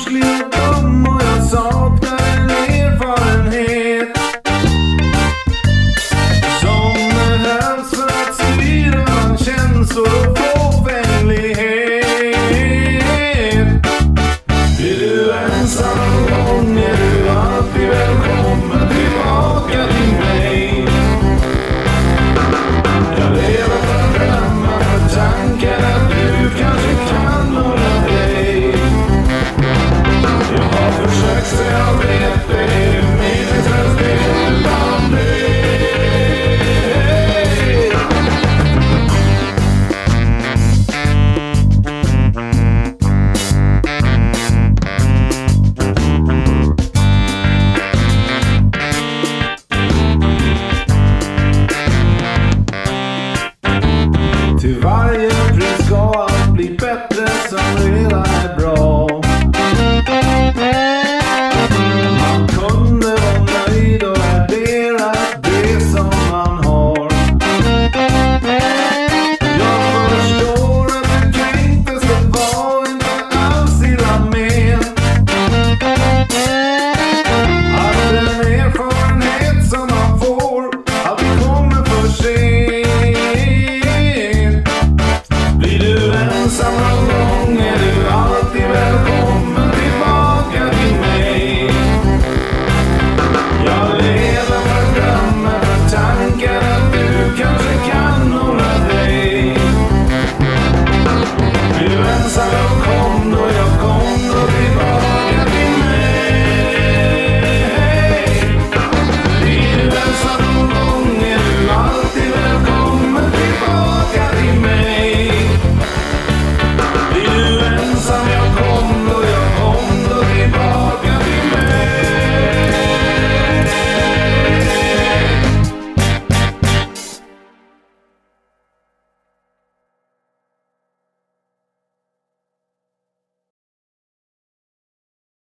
Muslim Divine.